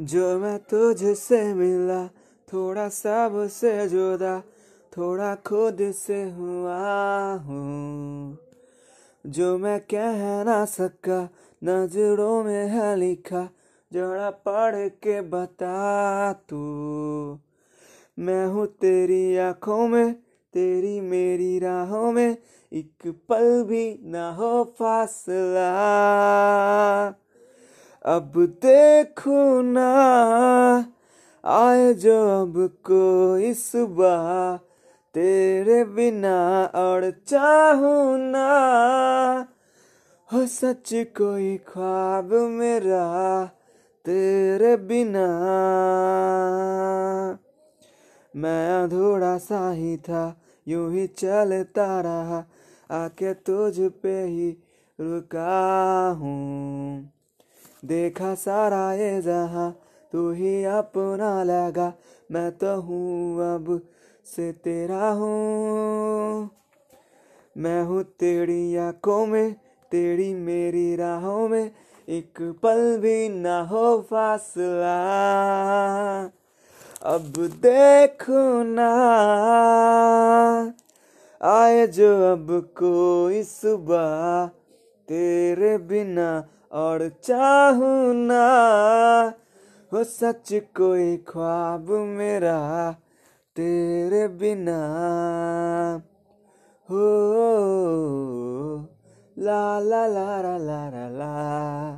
जो मैं तुझसे मिला, थोड़ा सबसे जुदा, थोड़ा खुद से हुआ हूँ। जो मैं कह ना सका, नज़रों में है लिखा, जरा पढ़ के बता तू। मैं हूँ तेरी आँखों में, तेरी मेरी राहों में, एक पल भी ना हो फासला। अब देखो ना, आए जो अब कोई सुबह तेरे बिना और चाहूँ ना। हो सच कोई ख्वाब मेरा तेरे बिना। मैं अधूरा सा ही था, यूँ ही चलता रहा, आके तुझ पे ही रुका हूँ। देखा सारा ये जहाँ, तू ही अपना लगा। मैं तो हूँ अब से तेरा हूँ। मैं हूँ तेरी आँखों में, तेरी मेरी राहों में। एक पल भी ना हो फासला। अब देखो ना। आए जो अब कोई सुबह। तेरे बिना और चाहू ना। हो सच कोई ख्वाब मेरा तेरे बिना। हो, ला ला ला ला ला ला।